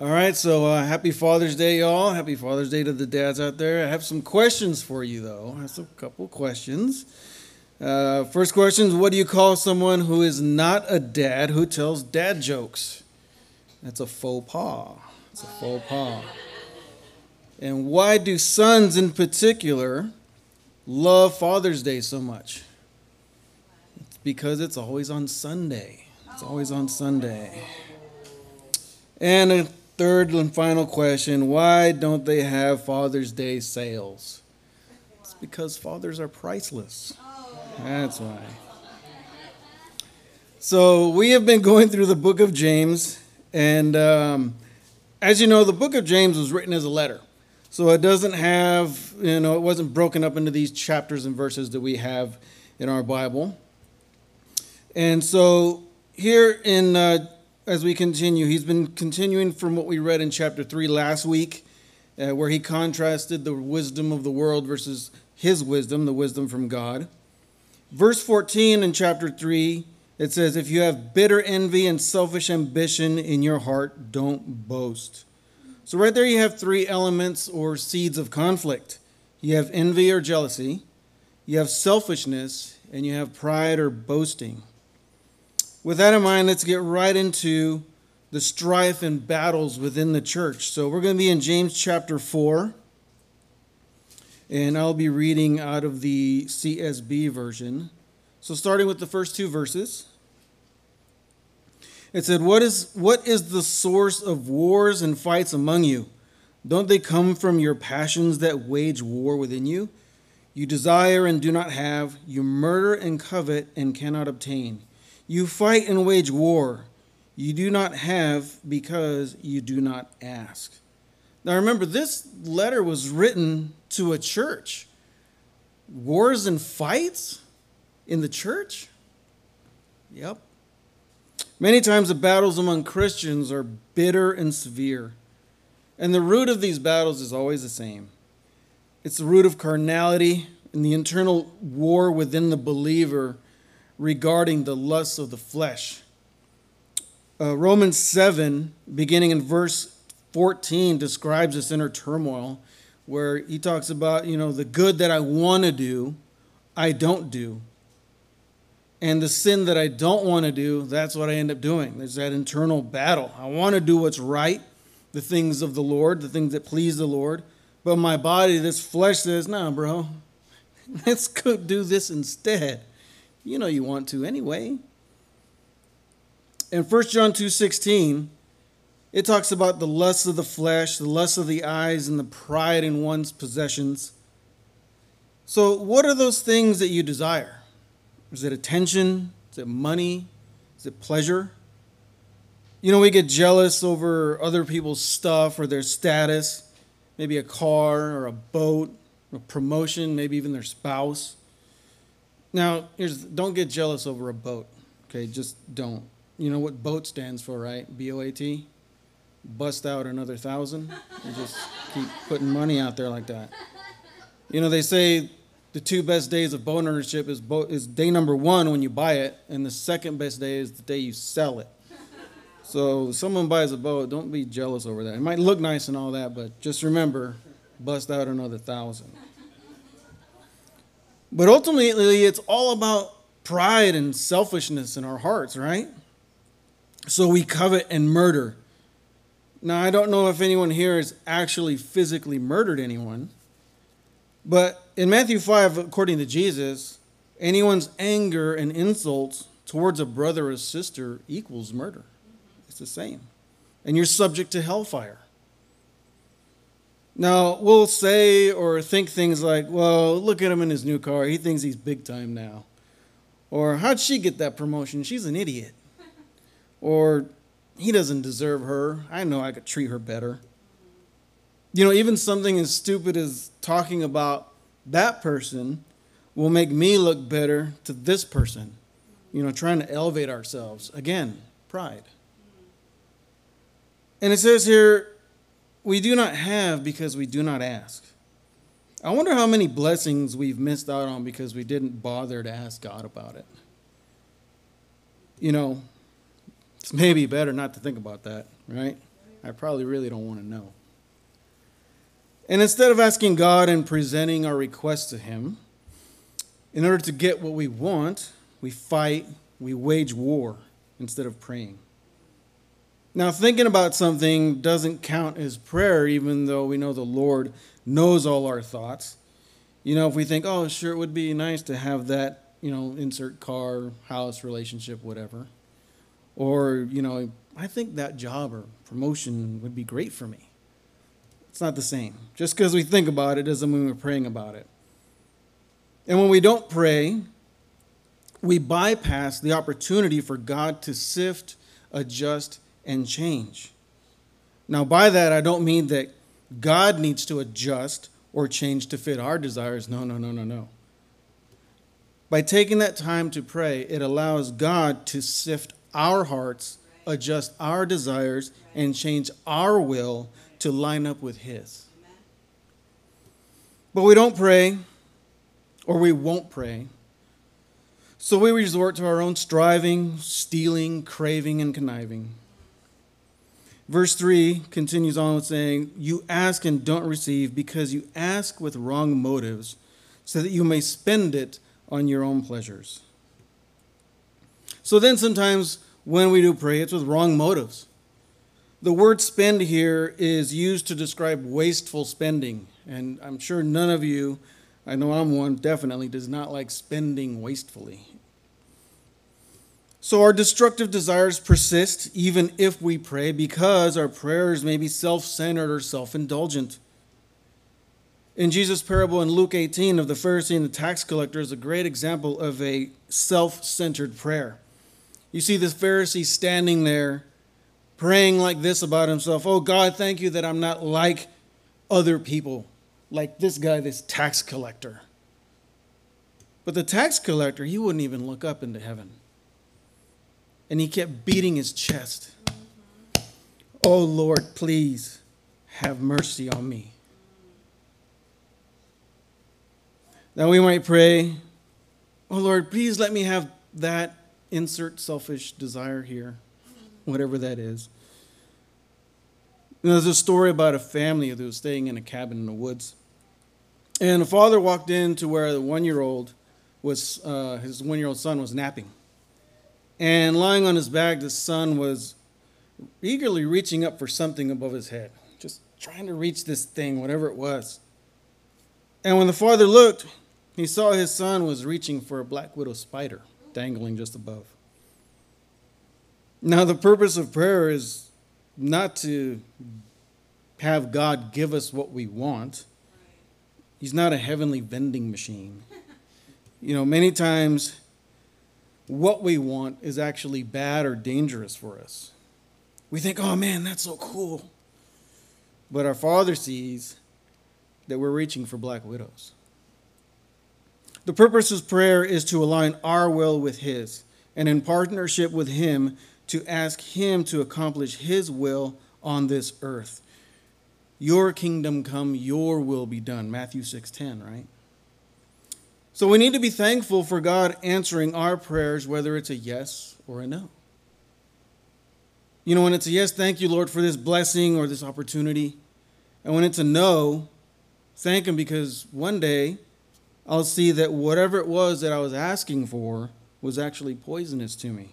All right, so uh, happy Father's Day, y'all. Happy Father's Day to the dads out there. I have some questions for you, though. I have a couple questions. Uh, first question is What do you call someone who is not a dad who tells dad jokes? That's a faux pas. It's a faux pas. And why do sons in particular love Father's Day so much? It's because it's always on Sunday. It's always on Sunday. And a third and final question why don't they have Father's Day sales? It's because fathers are priceless. That's why. So, we have been going through the book of James, and um, as you know, the book of James was written as a letter. So, it doesn't have, you know, it wasn't broken up into these chapters and verses that we have in our Bible. And so, here in uh, as we continue, he's been continuing from what we read in chapter 3 last week, uh, where he contrasted the wisdom of the world versus his wisdom, the wisdom from God. Verse 14 in chapter 3, it says, If you have bitter envy and selfish ambition in your heart, don't boast. So, right there, you have three elements or seeds of conflict you have envy or jealousy, you have selfishness, and you have pride or boasting. With that in mind, let's get right into the strife and battles within the church. So we're going to be in James chapter 4, and I'll be reading out of the CSB version. So starting with the first two verses. It said, What is, what is the source of wars and fights among you? Don't they come from your passions that wage war within you? You desire and do not have, you murder and covet and cannot obtain. You fight and wage war. You do not have because you do not ask. Now remember, this letter was written to a church. Wars and fights in the church? Yep. Many times the battles among Christians are bitter and severe. And the root of these battles is always the same it's the root of carnality and the internal war within the believer regarding the lusts of the flesh. Uh, Romans 7, beginning in verse 14, describes this inner turmoil where he talks about, you know, the good that I want to do, I don't do. And the sin that I don't want to do, that's what I end up doing. There's that internal battle. I want to do what's right, the things of the Lord, the things that please the Lord. But my body, this flesh says, nah, bro, let's go do this instead. You know you want to anyway. In 1 John 2:16, it talks about the lust of the flesh, the lust of the eyes, and the pride in one's possessions. So, what are those things that you desire? Is it attention? Is it money? Is it pleasure? You know, we get jealous over other people's stuff or their status, maybe a car or a boat, a promotion, maybe even their spouse. Now, here's don't get jealous over a boat. Okay, just don't. You know what boat stands for, right? B O A T. Bust out another thousand. You just keep putting money out there like that. You know, they say the two best days of boat ownership is boat is day number one when you buy it, and the second best day is the day you sell it. So someone buys a boat, don't be jealous over that. It might look nice and all that, but just remember, bust out another thousand. But ultimately, it's all about pride and selfishness in our hearts, right? So we covet and murder. Now, I don't know if anyone here has actually physically murdered anyone, but in Matthew 5, according to Jesus, anyone's anger and insults towards a brother or sister equals murder. It's the same. And you're subject to hellfire. Now, we'll say or think things like, well, look at him in his new car. He thinks he's big time now. Or, how'd she get that promotion? She's an idiot. Or, he doesn't deserve her. I know I could treat her better. You know, even something as stupid as talking about that person will make me look better to this person. You know, trying to elevate ourselves. Again, pride. And it says here, we do not have because we do not ask. I wonder how many blessings we've missed out on because we didn't bother to ask God about it. You know, it's maybe better not to think about that, right? I probably really don't want to know. And instead of asking God and presenting our request to Him, in order to get what we want, we fight, we wage war instead of praying. Now, thinking about something doesn't count as prayer, even though we know the Lord knows all our thoughts. You know, if we think, oh, sure, it would be nice to have that, you know, insert car, house, relationship, whatever. Or, you know, I think that job or promotion would be great for me. It's not the same. Just because we think about it doesn't mean we're praying about it. And when we don't pray, we bypass the opportunity for God to sift, adjust, and change. Now, by that, I don't mean that God needs to adjust or change to fit our desires. No, no, no, no, no. By taking that time to pray, it allows God to sift our hearts, adjust our desires, and change our will to line up with His. But we don't pray, or we won't pray. So we resort to our own striving, stealing, craving, and conniving. Verse 3 continues on with saying, You ask and don't receive because you ask with wrong motives, so that you may spend it on your own pleasures. So then sometimes when we do pray, it's with wrong motives. The word spend here is used to describe wasteful spending. And I'm sure none of you, I know I'm one, definitely does not like spending wastefully. So our destructive desires persist even if we pray because our prayers may be self centered or self indulgent. In Jesus' parable in Luke 18 of the Pharisee and the tax collector is a great example of a self centered prayer. You see this Pharisee standing there praying like this about himself Oh, God, thank you that I'm not like other people, like this guy, this tax collector. But the tax collector, he wouldn't even look up into heaven and he kept beating his chest. Oh Lord, please have mercy on me. Now we might pray, Oh Lord, please let me have that insert selfish desire here, whatever that is. there's a story about a family who was staying in a cabin in the woods. And the father walked in to where the one year old was, uh, his one year old son was napping. And lying on his back, the son was eagerly reaching up for something above his head, just trying to reach this thing, whatever it was. And when the father looked, he saw his son was reaching for a black widow spider dangling just above. Now, the purpose of prayer is not to have God give us what we want. He's not a heavenly vending machine. You know, many times what we want is actually bad or dangerous for us. We think, oh man, that's so cool. But our Father sees that we're reaching for black widows. The purpose of prayer is to align our will with His, and in partnership with Him, to ask Him to accomplish His will on this earth. Your kingdom come, your will be done. Matthew 6:10, right? So we need to be thankful for God answering our prayers, whether it's a yes or a no. You know, when it's a yes, thank you, Lord, for this blessing or this opportunity. And when it's a no, thank Him because one day I'll see that whatever it was that I was asking for was actually poisonous to me.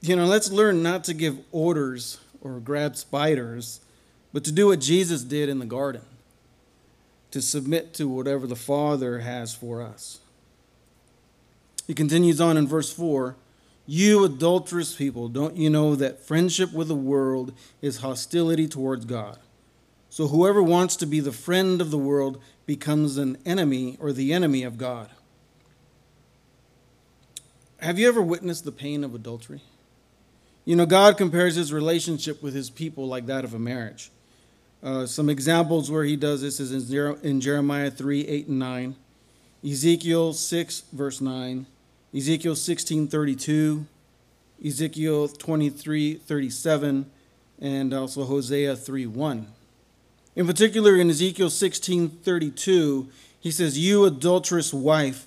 You know, let's learn not to give orders or grab spiders, but to do what Jesus did in the garden to submit to whatever the Father has for us. He continues on in verse 4 You adulterous people, don't you know that friendship with the world is hostility towards God? So whoever wants to be the friend of the world becomes an enemy or the enemy of God. Have you ever witnessed the pain of adultery? You know, God compares his relationship with his people like that of a marriage. Uh, some examples where he does this is in, in Jeremiah 3 8 and 9, Ezekiel 6, verse 9, Ezekiel 16 32, Ezekiel 23 37, and also Hosea 3 1. In particular, in Ezekiel 16 32, he says, You adulterous wife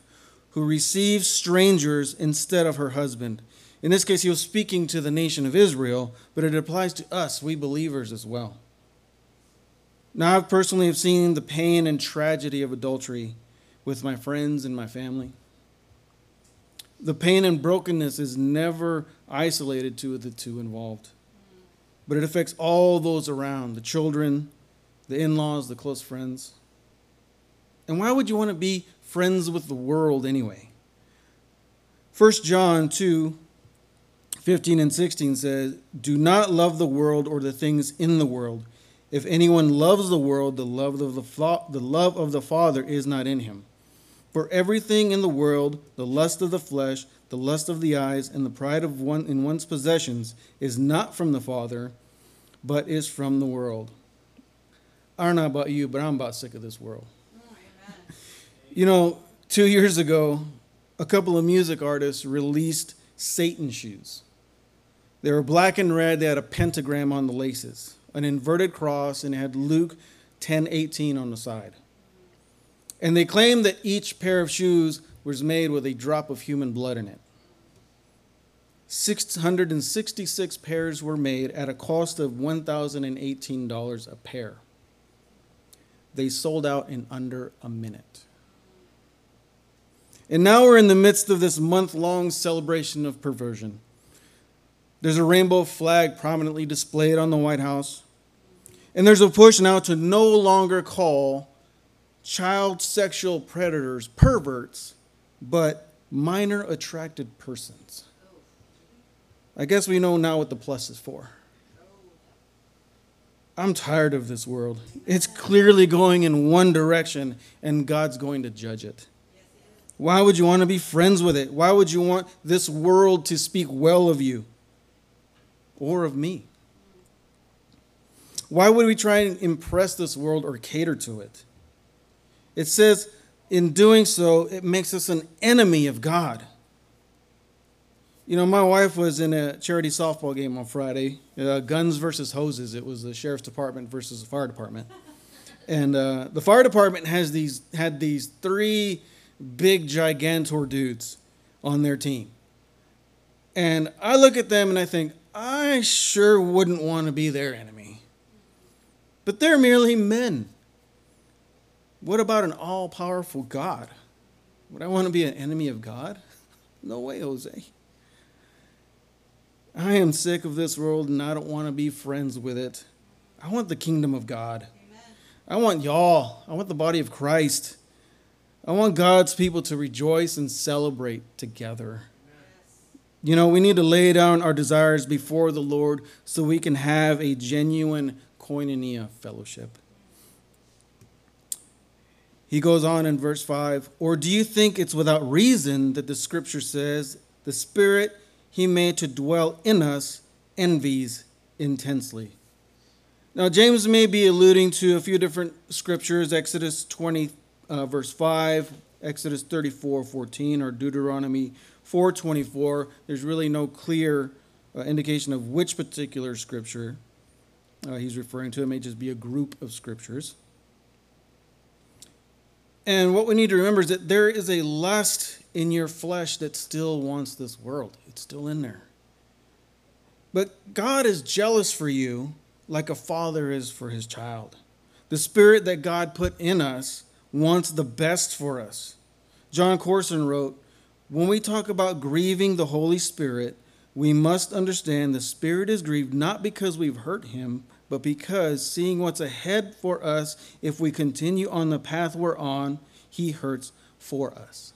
who receives strangers instead of her husband, In this case, he was speaking to the nation of Israel, but it applies to us, we believers, as well. Now, I personally have seen the pain and tragedy of adultery with my friends and my family. The pain and brokenness is never isolated to the two involved, but it affects all those around the children, the in laws, the close friends. And why would you want to be friends with the world anyway? 1 John 2 15 and 16 says, Do not love the world or the things in the world. If anyone loves the world, the love of the, the love of the Father is not in him. For everything in the world, the lust of the flesh, the lust of the eyes, and the pride of one in one's possessions is not from the Father, but is from the world. I don't know about you, but I'm about sick of this world. Oh, you know, two years ago, a couple of music artists released Satan shoes. They were black and red, they had a pentagram on the laces an inverted cross, and it had Luke 10:18 on the side. And they claimed that each pair of shoes was made with a drop of human blood in it. 666 pairs were made at a cost of $1,018 a pair. They sold out in under a minute. And now we're in the midst of this month long celebration of perversion. There's a rainbow flag prominently displayed on the White House. And there's a push now to no longer call child sexual predators perverts, but minor attracted persons. I guess we know now what the plus is for. I'm tired of this world. It's clearly going in one direction, and God's going to judge it. Why would you want to be friends with it? Why would you want this world to speak well of you? Or of me? Why would we try and impress this world or cater to it? It says, in doing so, it makes us an enemy of God. You know, my wife was in a charity softball game on Friday, uh, guns versus hoses. It was the sheriff's department versus the fire department, and uh, the fire department has these had these three big gigantor dudes on their team, and I look at them and I think, I sure wouldn't want to be their enemy. But they're merely men. What about an all powerful God? Would I want to be an enemy of God? No way, Jose. I am sick of this world and I don't want to be friends with it. I want the kingdom of God. Amen. I want y'all. I want the body of Christ. I want God's people to rejoice and celebrate together. You know, we need to lay down our desires before the Lord so we can have a genuine koinonia fellowship. He goes on in verse 5 Or do you think it's without reason that the scripture says, The Spirit he made to dwell in us envies intensely? Now, James may be alluding to a few different scriptures Exodus 20, uh, verse 5, Exodus 34, 14, or Deuteronomy 424, there's really no clear uh, indication of which particular scripture uh, he's referring to. It may just be a group of scriptures. And what we need to remember is that there is a lust in your flesh that still wants this world, it's still in there. But God is jealous for you like a father is for his child. The spirit that God put in us wants the best for us. Jon Courson wrote, when we talk about grieving the Holy Spirit, we must understand the Spirit is grieved not because we've hurt him, but because seeing what's ahead for us, if we continue on the path we're on, he hurts for us.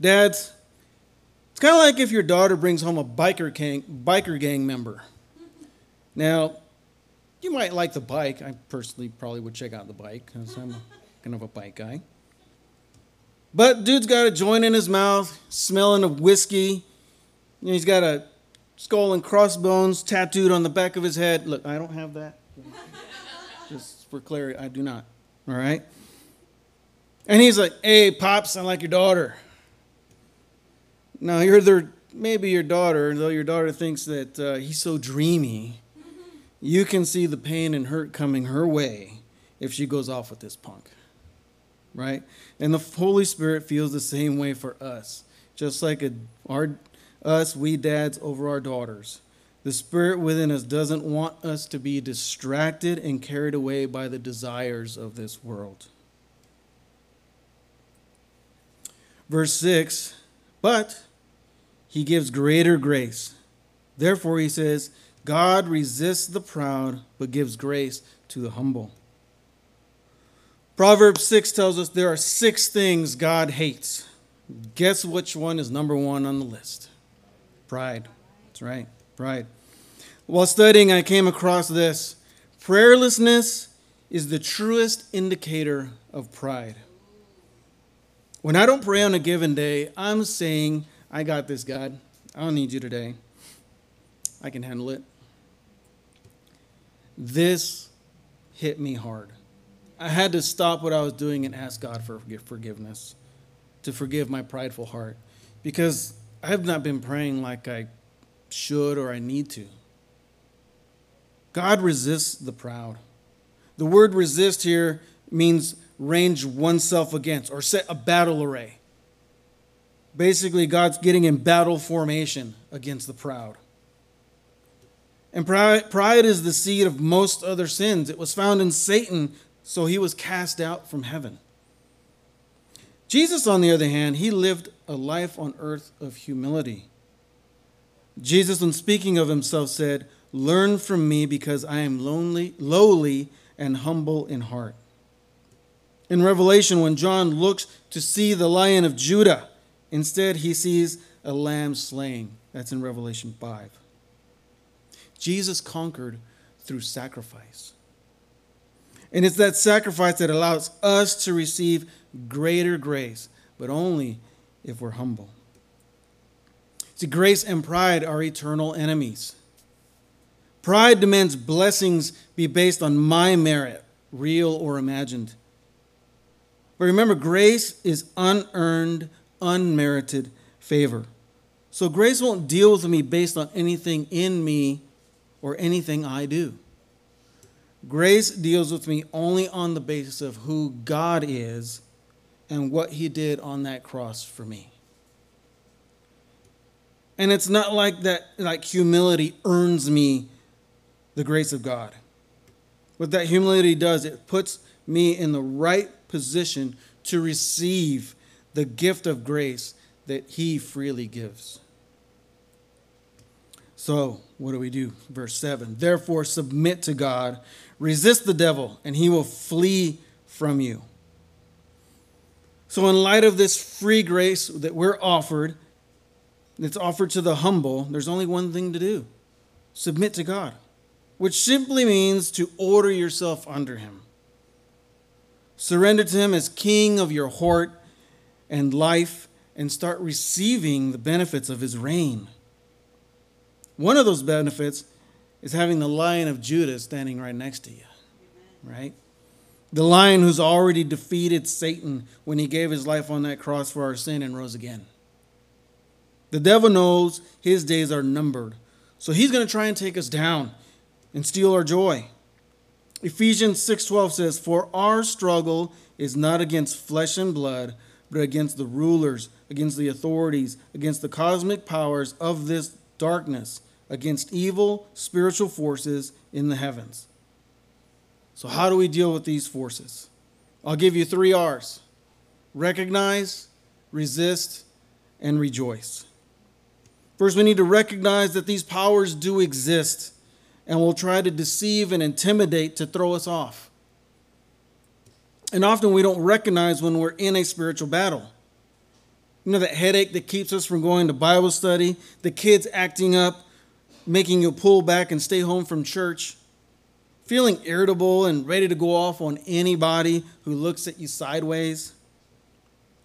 Dads, it's kind of like if your daughter brings home a biker gang, biker gang member. Now, you might like the bike. I personally probably would check out the bike because I'm kind of a bike guy. But dude's got a joint in his mouth, smelling of whiskey. he's got a skull and crossbones tattooed on the back of his head. Look, I don't have that. Just for clarity, I do not. All right? And he's like, hey, Pops, I like your daughter. Now, you're their, maybe your daughter, though your daughter thinks that uh, he's so dreamy, you can see the pain and hurt coming her way if she goes off with this punk right? And the Holy Spirit feels the same way for us. Just like a, our us, we dads, over our daughters. The spirit within us doesn't want us to be distracted and carried away by the desires of this world. Verse 6 But he gives greater grace. Therefore, he says, God resists the proud, but gives grace to the humble. Proverbs 6 tells us there are six things God hates. Guess which one is number one on the list? Pride. That's right, pride. While studying, I came across this prayerlessness is the truest indicator of pride. When I don't pray on a given day, I'm saying, I got this, God. I don't need you today. I can handle it. This hit me hard. I had to stop what I was doing and ask God for forgiveness, to forgive my prideful heart, because I have not been praying like I should or I need to. God resists the proud. The word resist here means range oneself against or set a battle array. Basically, God's getting in battle formation against the proud. And pride, pride is the seed of most other sins. It was found in Satan, so he was cast out from heaven. Jesus, on the other hand, he lived a life on earth of humility. Jesus, when speaking of himself, said, Learn from me because I am lonely, lowly and humble in heart. In Revelation, when John looks to see the lion of Judah, instead he sees a lamb slain. That's in Revelation 5. Jesus conquered through sacrifice. And it's that sacrifice that allows us to receive greater grace, but only if we're humble. See, grace and pride are eternal enemies. Pride demands blessings be based on my merit, real or imagined. But remember, grace is unearned, unmerited favor. So grace won't deal with me based on anything in me or anything I do. Grace deals with me only on the basis of who God is and what He did on that cross for me. And it's not like that, like humility earns me the grace of God. What that humility does, it puts me in the right position to receive the gift of grace that He freely gives. So, what do we do? Verse 7 Therefore, submit to God, resist the devil, and he will flee from you. So, in light of this free grace that we're offered, that's offered to the humble, there's only one thing to do submit to God, which simply means to order yourself under Him. Surrender to Him as King of your heart and life, and start receiving the benefits of His reign. One of those benefits is having the lion of Judah standing right next to you, right? The lion who's already defeated Satan when he gave his life on that cross for our sin and rose again. The devil knows his days are numbered, so he's going to try and take us down and steal our joy. Ephesians 6:12 says, "For our struggle is not against flesh and blood, but against the rulers, against the authorities, against the cosmic powers of this darkness, against evil spiritual forces in the heavens. So, how do we deal with these forces? I'll give you three R's recognize, resist, and rejoice. First, we need to recognize that these powers do exist and will try to deceive and intimidate to throw us off. And often we don't recognize when we're in a spiritual battle. You know, that headache that keeps us from going to Bible study, the kids acting up, making you pull back and stay home from church, feeling irritable and ready to go off on anybody who looks at you sideways.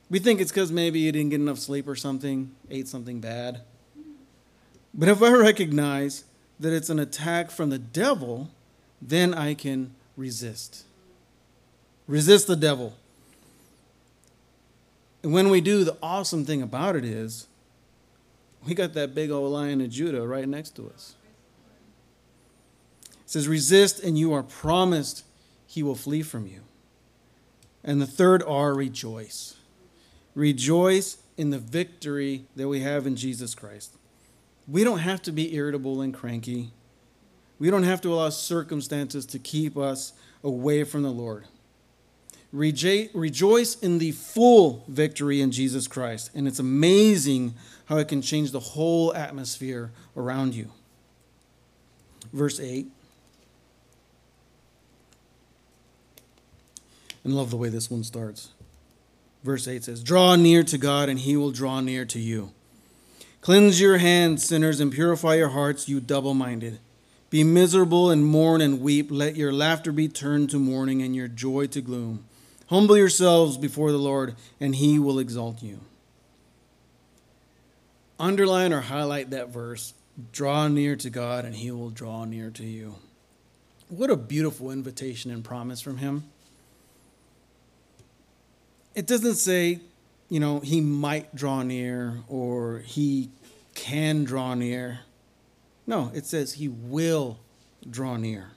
We think it's because maybe you didn't get enough sleep or something, ate something bad. But if I recognize that it's an attack from the devil, then I can resist. Resist the devil. And when we do, the awesome thing about it is we got that big old lion of Judah right next to us. It says, Resist, and you are promised he will flee from you. And the third R, rejoice. Rejoice in the victory that we have in Jesus Christ. We don't have to be irritable and cranky. We don't have to allow circumstances to keep us away from the Lord. Rejoice in the full victory in Jesus Christ. And it's amazing how it can change the whole atmosphere around you. Verse 8. And love the way this one starts. Verse 8 says, Draw near to God, and he will draw near to you. Cleanse your hands, sinners, and purify your hearts, you double minded. Be miserable and mourn and weep. Let your laughter be turned to mourning and your joy to gloom. Humble yourselves before the Lord, and he will exalt you. Underline or highlight that verse. Draw near to God, and he will draw near to you. What a beautiful invitation and promise from him. It doesn't say, you know, he might draw near or he can draw near. No, it says he will draw near.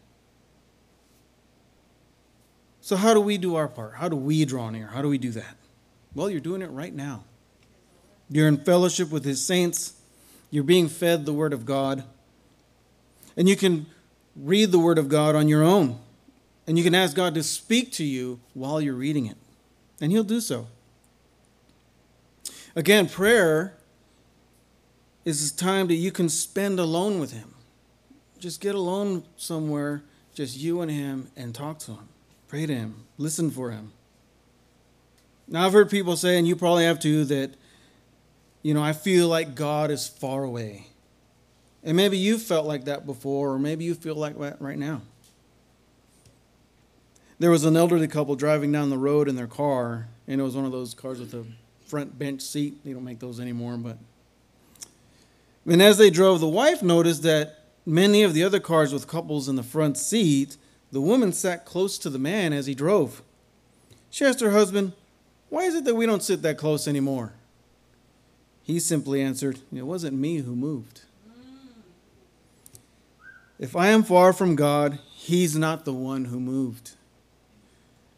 So, how do we do our part? How do we draw near? How do we do that? Well, you're doing it right now. You're in fellowship with his saints, you're being fed the word of God, and you can read the word of God on your own. And you can ask God to speak to you while you're reading it, and he'll do so. Again, prayer is time that you can spend alone with him. Just get alone somewhere, just you and him, and talk to him. Pray to Him, listen for Him. Now, I've heard people say, and you probably have too, that, you know, I feel like God is far away. And maybe you felt like that before, or maybe you feel like that right now. There was an elderly couple driving down the road in their car, and it was one of those cars with a front bench seat. They don't make those anymore, but. And as they drove, the wife noticed that many of the other cars with couples in the front seat the woman sat close to the man as he drove. She asked her husband, Why is it that we don't sit that close anymore? He simply answered, It wasn't me who moved. If I am far from God, He's not the one who moved.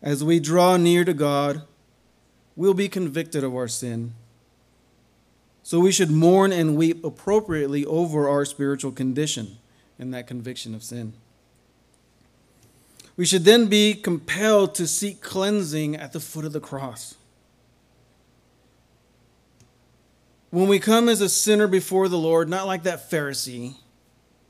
As we draw near to God, we'll be convicted of our sin. So we should mourn and weep appropriately over our spiritual condition and that conviction of sin. We should then be compelled to seek cleansing at the foot of the cross. When we come as a sinner before the Lord, not like that Pharisee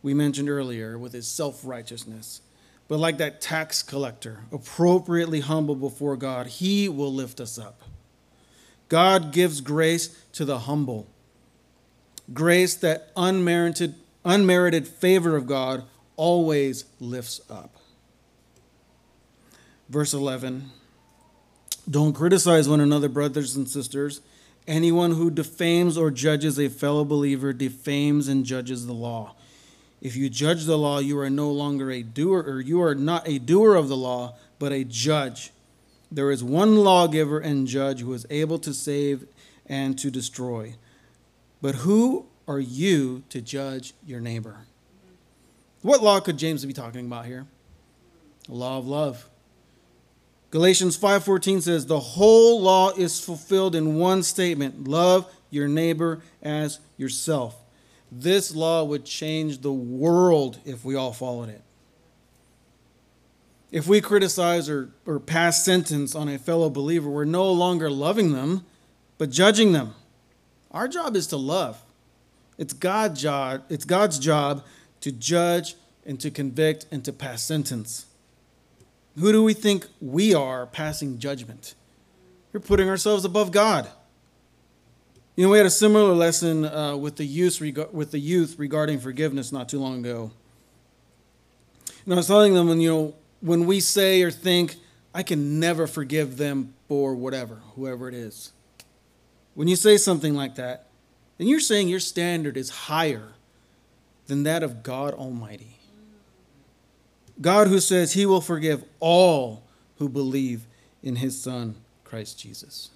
we mentioned earlier with his self righteousness, but like that tax collector, appropriately humble before God, he will lift us up. God gives grace to the humble. Grace that unmerited, unmerited favor of God always lifts up. Verse 11 Don't criticize one another, brothers and sisters. Anyone who defames or judges a fellow believer defames and judges the law. If you judge the law, you are no longer a doer, or you are not a doer of the law, but a judge. There is one lawgiver and judge who is able to save and to destroy. But who are you to judge your neighbor? What law could James be talking about here? The law of love. Galatians 5:14 says the whole law is fulfilled in one statement, love your neighbor as yourself. This law would change the world if we all followed it. If we criticize or, or pass sentence on a fellow believer, we're no longer loving them, but judging them. Our job is to love. It's God's job, it's God's job to judge and to convict and to pass sentence. Who do we think we are passing judgment? We're putting ourselves above God. You know, we had a similar lesson uh, with the youth reg- with the youth regarding forgiveness not too long ago. And I was telling them, when you know, when we say or think, "I can never forgive them for whatever, whoever it is," when you say something like that, then you're saying your standard is higher than that of God Almighty. God who says he will forgive all who believe in his son, Christ Jesus.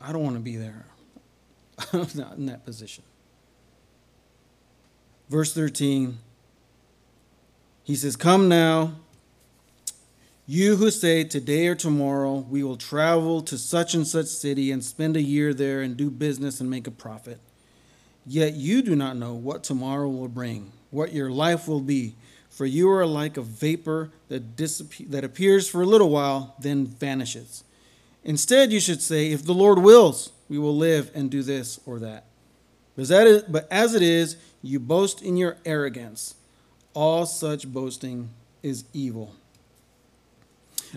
I don't want to be there. I'm not in that position. Verse 13, he says, Come now, you who say, Today or tomorrow we will travel to such and such city and spend a year there and do business and make a profit. Yet you do not know what tomorrow will bring, what your life will be. For you are like a vapor that, disappear, that appears for a little while, then vanishes. Instead, you should say, If the Lord wills, we will live and do this or that. But as it is, you boast in your arrogance. All such boasting is evil.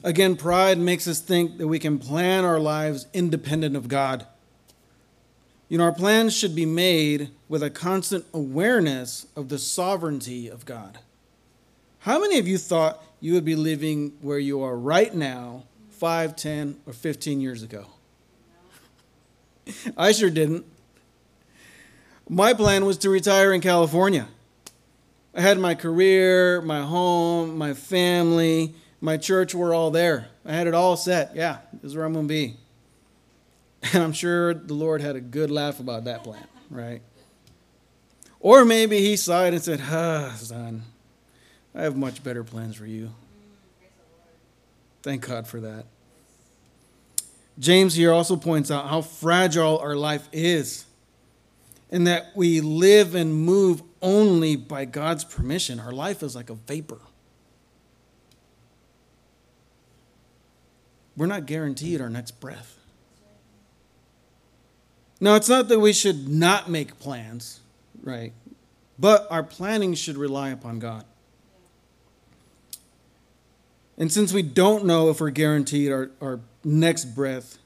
Again, pride makes us think that we can plan our lives independent of God. You know, our plans should be made with a constant awareness of the sovereignty of God. How many of you thought you would be living where you are right now, 5, 10, or 15 years ago? I sure didn't. My plan was to retire in California. I had my career, my home, my family, my church were all there. I had it all set. Yeah, this is where I'm going to be. And I'm sure the Lord had a good laugh about that plan, right? Or maybe he sighed and said, Ah, son, I have much better plans for you. Thank God for that. James here also points out how fragile our life is and that we live and move only by God's permission. Our life is like a vapor. we're not guaranteed our next breath. Now, it's not that we should not make plans, right? But our planning should rely upon God. And since we don't know if we're guaranteed our, our next breath,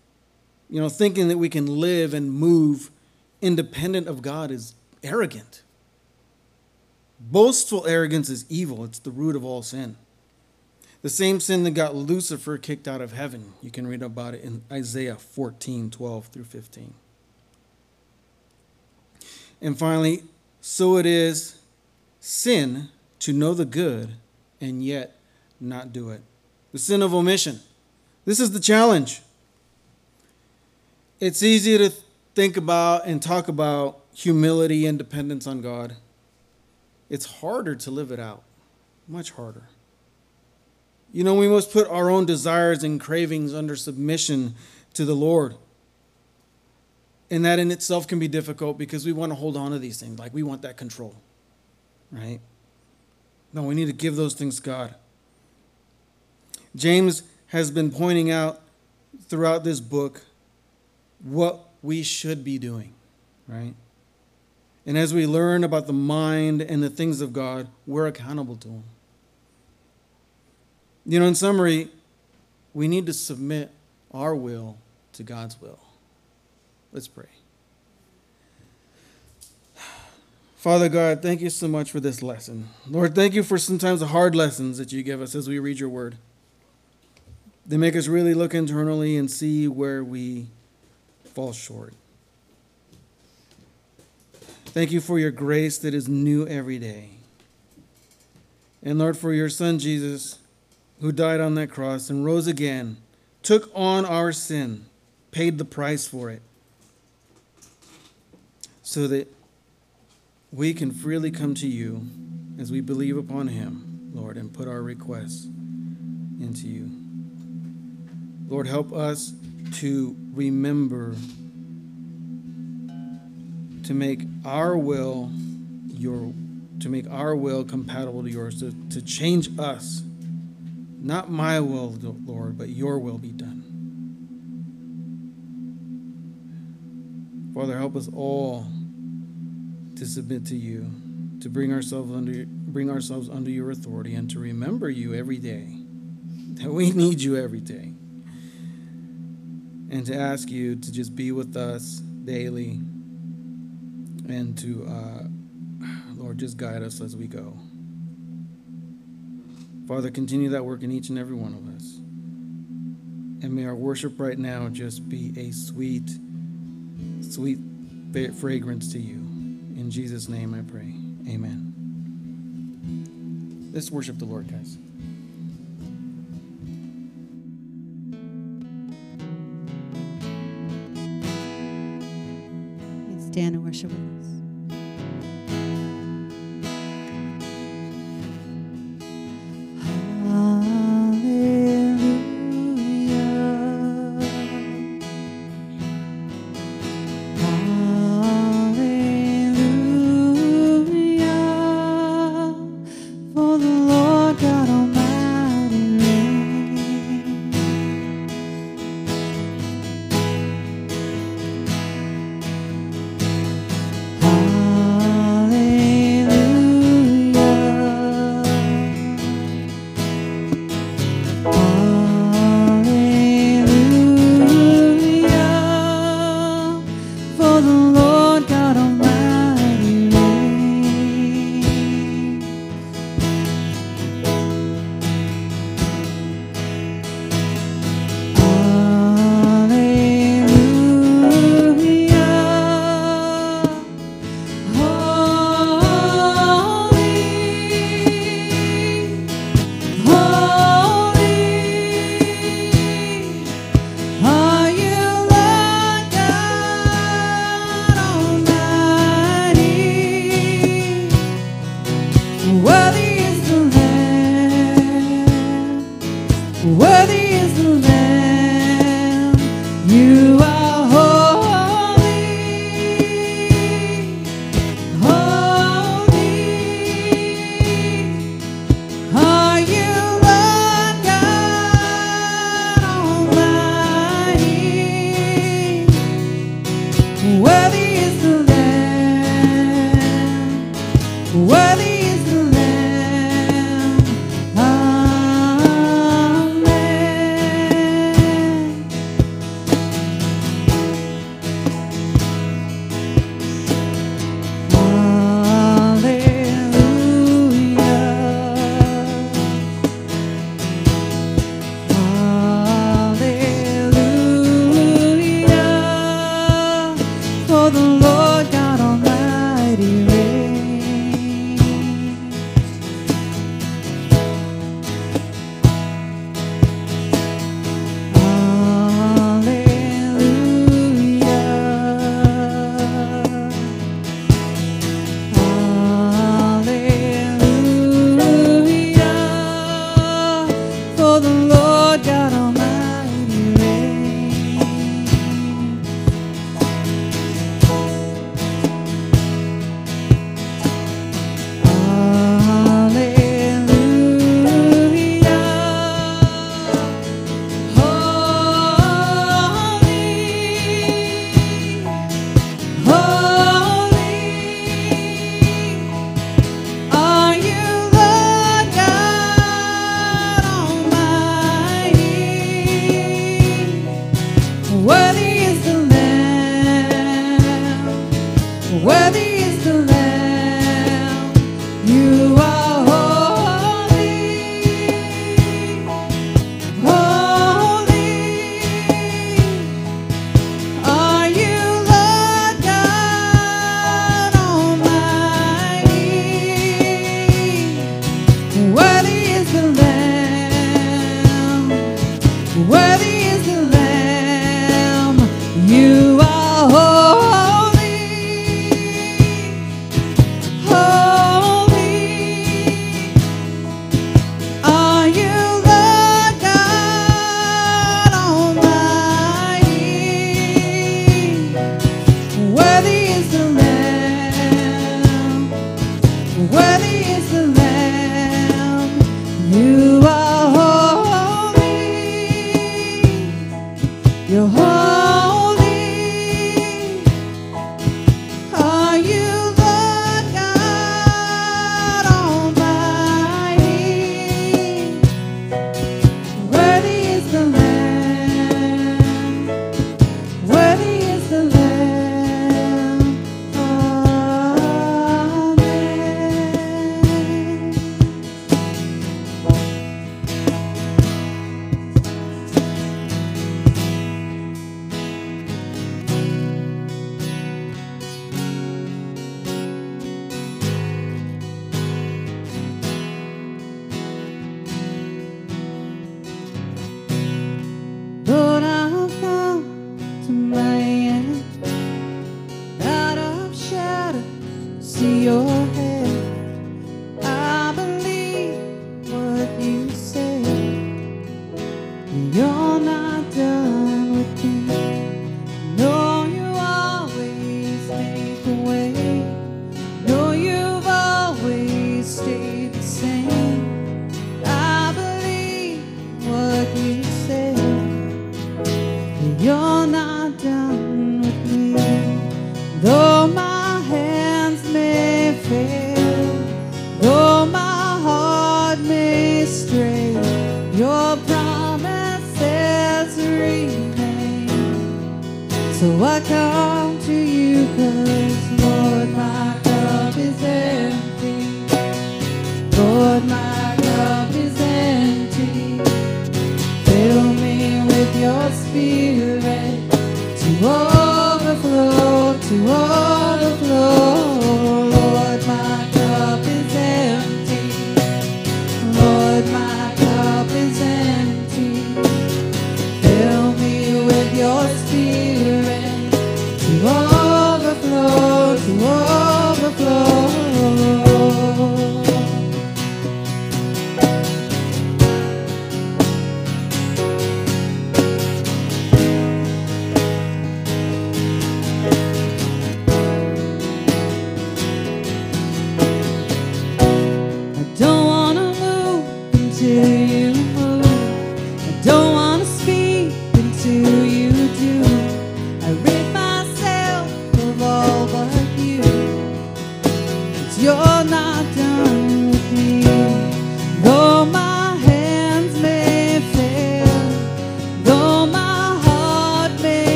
you know, thinking that we can live and move independent of God is arrogant. Boastful arrogance is evil, it's the root of all sin. The same sin that got Lucifer kicked out of heaven. You can read about it in Isaiah 14 12 through 15. And finally, so it is sin to know the good and yet not do it. The sin of omission. This is the challenge. It's easy to think about and talk about humility and dependence on God. It's harder to live it out, much harder. You know, we must put our own desires and cravings under submission to the Lord. And that in itself can be difficult because we want to hold on to these things. Like we want that control, right? No, we need to give those things God. James has been pointing out throughout this book what we should be doing, right? And as we learn about the mind and the things of God, we're accountable to Him. You know, in summary, we need to submit our will to God's will. Let's pray. Father God, thank you so much for this lesson. Lord, thank you for sometimes the hard lessons that you give us as we read your word. They make us really look internally and see where we fall short. Thank you for your grace that is new every day. And Lord, for your son Jesus who died on that cross and rose again, took on our sin, paid the price for it, so that we can freely come to you as we believe upon him, Lord, and put our requests into you. Lord, help us to remember to make our will your to make our will compatible to yours to, to change us not my will, Lord, but your will be done. Father, help us all to submit to you, to bring ourselves under bring ourselves under your authority and to remember you every day. That we need you every day. And to ask you to just be with us daily and to uh, Lord just guide us as we go. Father, continue that work in each and every one of us. And may our worship right now just be a sweet, sweet fragrance to you. In Jesus' name I pray. Amen. Let's worship the Lord, guys. Stand and worship with us.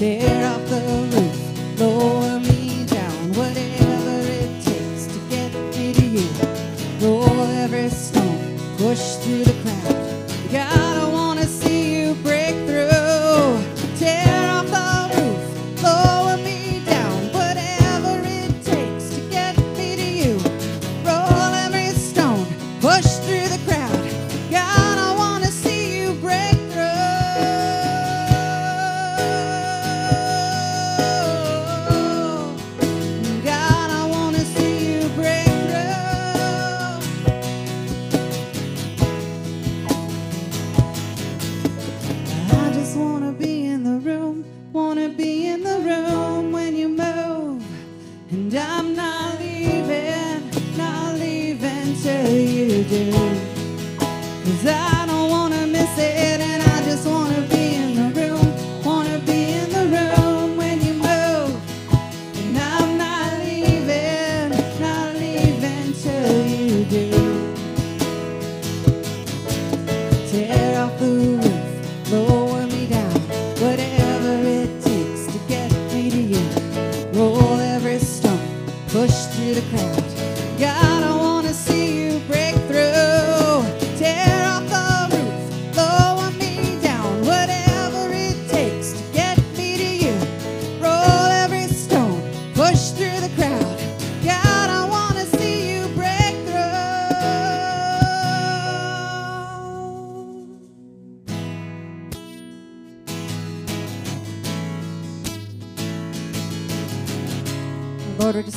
ter.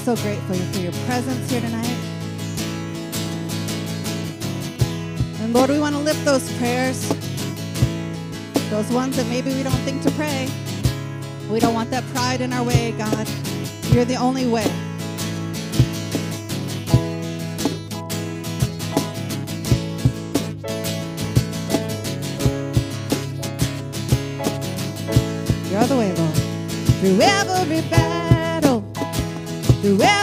so grateful for your presence here tonight. And Lord, we want to lift those prayers, those ones that maybe we don't think to pray. We don't want that pride in our way, God. You're the only way. You're the way, Lord. Through every battle. Whoever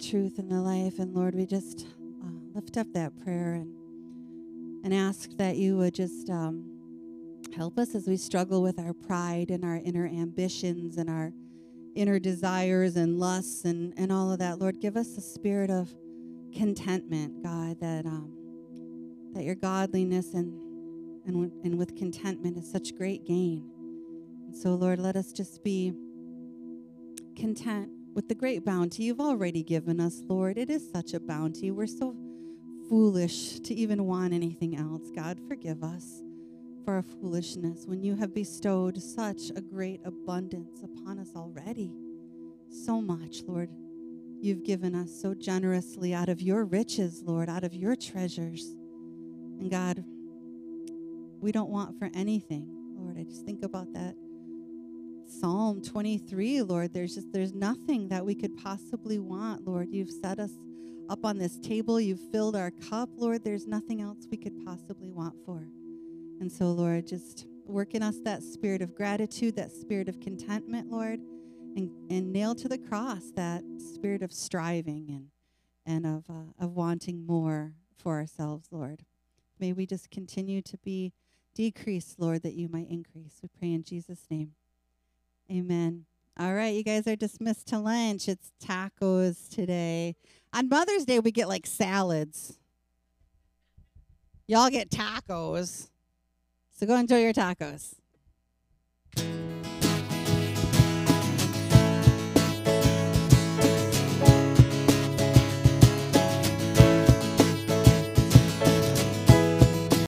truth and the life. And Lord, we just uh, lift up that prayer and and ask that you would just um, help us as we struggle with our pride and our inner ambitions and our inner desires and lusts and, and all of that. Lord, give us a spirit of contentment, God, that um, that your godliness and and, and with contentment is such great gain. And so, Lord, let us just be content with the great bounty you've already given us, Lord. It is such a bounty. We're so foolish to even want anything else. God, forgive us for our foolishness when you have bestowed such a great abundance upon us already. So much, Lord. You've given us so generously out of your riches, Lord, out of your treasures. And God, we don't want for anything, Lord. I just think about that Psalm 23, Lord. There's just there's nothing that we could possibly want, Lord. You've set us up on this table. You've filled our cup, Lord. There's nothing else we could possibly want for. And so, Lord, just work in us that spirit of gratitude, that spirit of contentment, Lord. and, and nail to the cross that spirit of striving and and of uh, of wanting more for ourselves, Lord. May we just continue to be decreased, Lord, that you might increase. We pray in Jesus' name. Amen. All right, you guys are dismissed to lunch. It's tacos today. On Mother's Day, we get like salads. Y'all get tacos. So go enjoy your tacos.